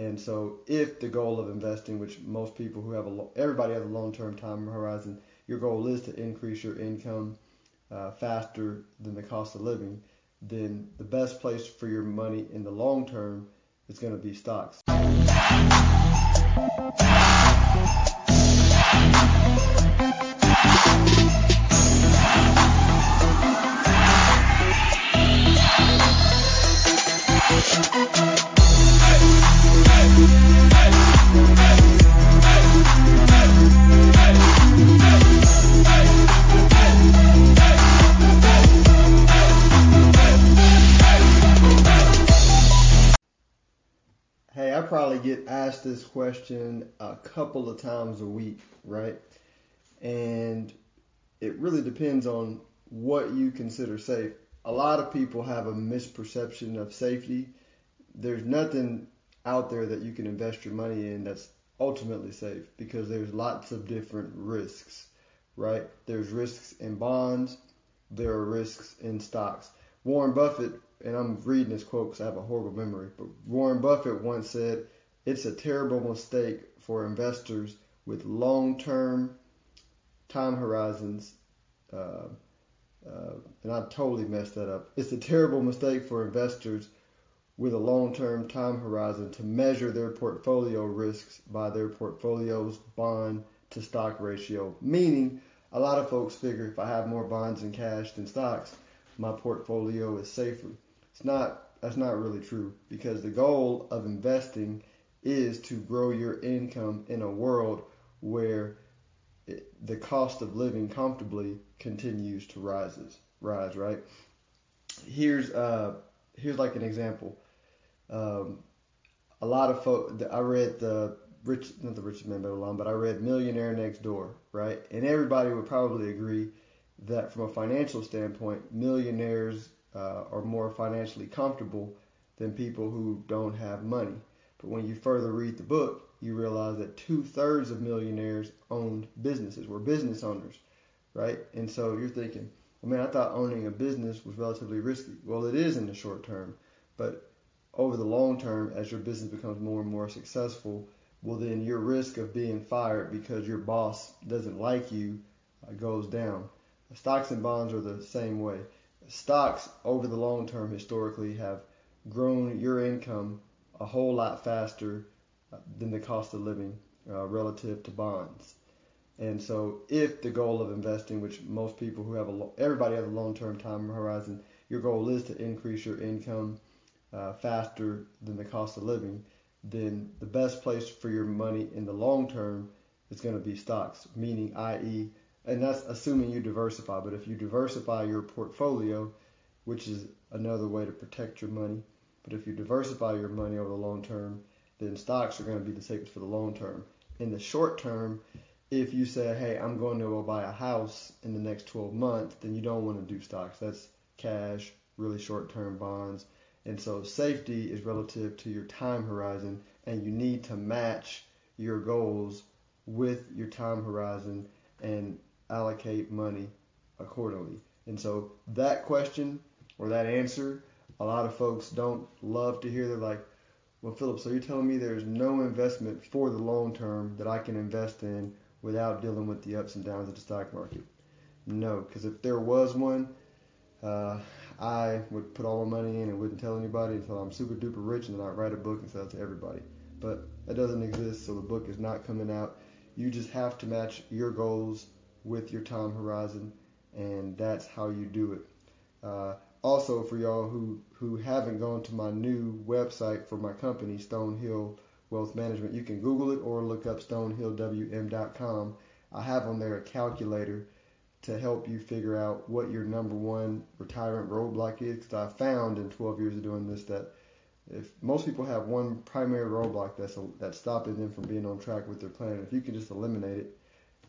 And so, if the goal of investing, which most people who have a everybody has a long-term time horizon, your goal is to increase your income uh, faster than the cost of living, then the best place for your money in the long term is going to be stocks. Probably get asked this question a couple of times a week, right? And it really depends on what you consider safe. A lot of people have a misperception of safety. There's nothing out there that you can invest your money in that's ultimately safe because there's lots of different risks, right? There's risks in bonds, there are risks in stocks. Warren Buffett and I'm reading this quote because I have a horrible memory, but Warren Buffett once said, it's a terrible mistake for investors with long-term time horizons, uh, uh, and I totally messed that up. It's a terrible mistake for investors with a long-term time horizon to measure their portfolio risks by their portfolio's bond to stock ratio. Meaning, a lot of folks figure if I have more bonds and cash than stocks, my portfolio is safer. It's not that's not really true because the goal of investing is to grow your income in a world where it, the cost of living comfortably continues to rises rise right? Here's uh here's like an example. Um, a lot of folks I read the rich not the richest man Babylon but I read Millionaire Next Door right? And everybody would probably agree that from a financial standpoint millionaires uh, are more financially comfortable than people who don't have money. But when you further read the book, you realize that two thirds of millionaires owned businesses, were business owners, right? And so you're thinking, well, man, I thought owning a business was relatively risky. Well, it is in the short term, but over the long term, as your business becomes more and more successful, well, then your risk of being fired because your boss doesn't like you uh, goes down. Stocks and bonds are the same way stocks over the long term historically have grown your income a whole lot faster uh, than the cost of living uh, relative to bonds. And so, if the goal of investing, which most people who have a everybody has a long-term time horizon, your goal is to increase your income uh, faster than the cost of living, then the best place for your money in the long term is going to be stocks, meaning, i.e., and that's assuming you diversify. But if you diversify your portfolio, which is another way to protect your money, but if you diversify your money over the long term, then stocks are going to be the safest for the long term. In the short term, if you say, hey, I'm going to go buy a house in the next 12 months, then you don't want to do stocks. That's cash, really short term bonds. And so safety is relative to your time horizon, and you need to match your goals with your time horizon and allocate money accordingly. And so that question or that answer, a lot of folks don't love to hear. They're like, well, Philip, so you're telling me there's no investment for the long term that I can invest in without dealing with the ups and downs of the stock market? No, because if there was one, uh, I would put all my money in and wouldn't tell anybody until I'm super duper rich and then I'd write a book and sell it to everybody. But that doesn't exist, so the book is not coming out. You just have to match your goals with your time horizon, and that's how you do it. Uh, also, for y'all who who haven't gone to my new website for my company, Stonehill Wealth Management, you can Google it or look up StonehillWM.com. I have on there a calculator to help you figure out what your number one retirement roadblock is. Because I found in 12 years of doing this that if most people have one primary roadblock that's a, that's stopping them from being on track with their plan, if you can just eliminate it,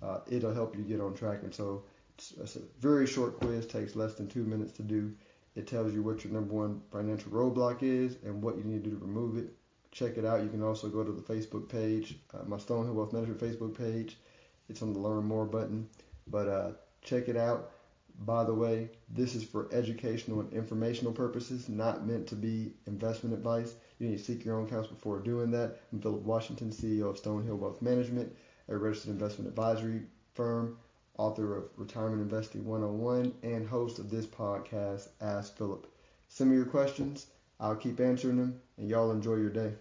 uh, it'll help you get on track. And so it's, it's, a very short quiz, takes less than two minutes to do. It tells you what your number one financial roadblock is and what you need to do to remove it. Check it out. You can also go to the Facebook page, uh, my Stonehill Wealth Management Facebook page. It's on the Learn More button. But uh, check it out. By the way, this is for educational and informational purposes, not meant to be investment advice. You need to seek your own counsel before doing that. I'm Philip Washington, CEO of Stonehill Wealth Management, a registered investment advisory firm, author of Retirement Investing 101, and host of this podcast, Ask Philip. Send me your questions. I'll keep answering them, and y'all enjoy your day.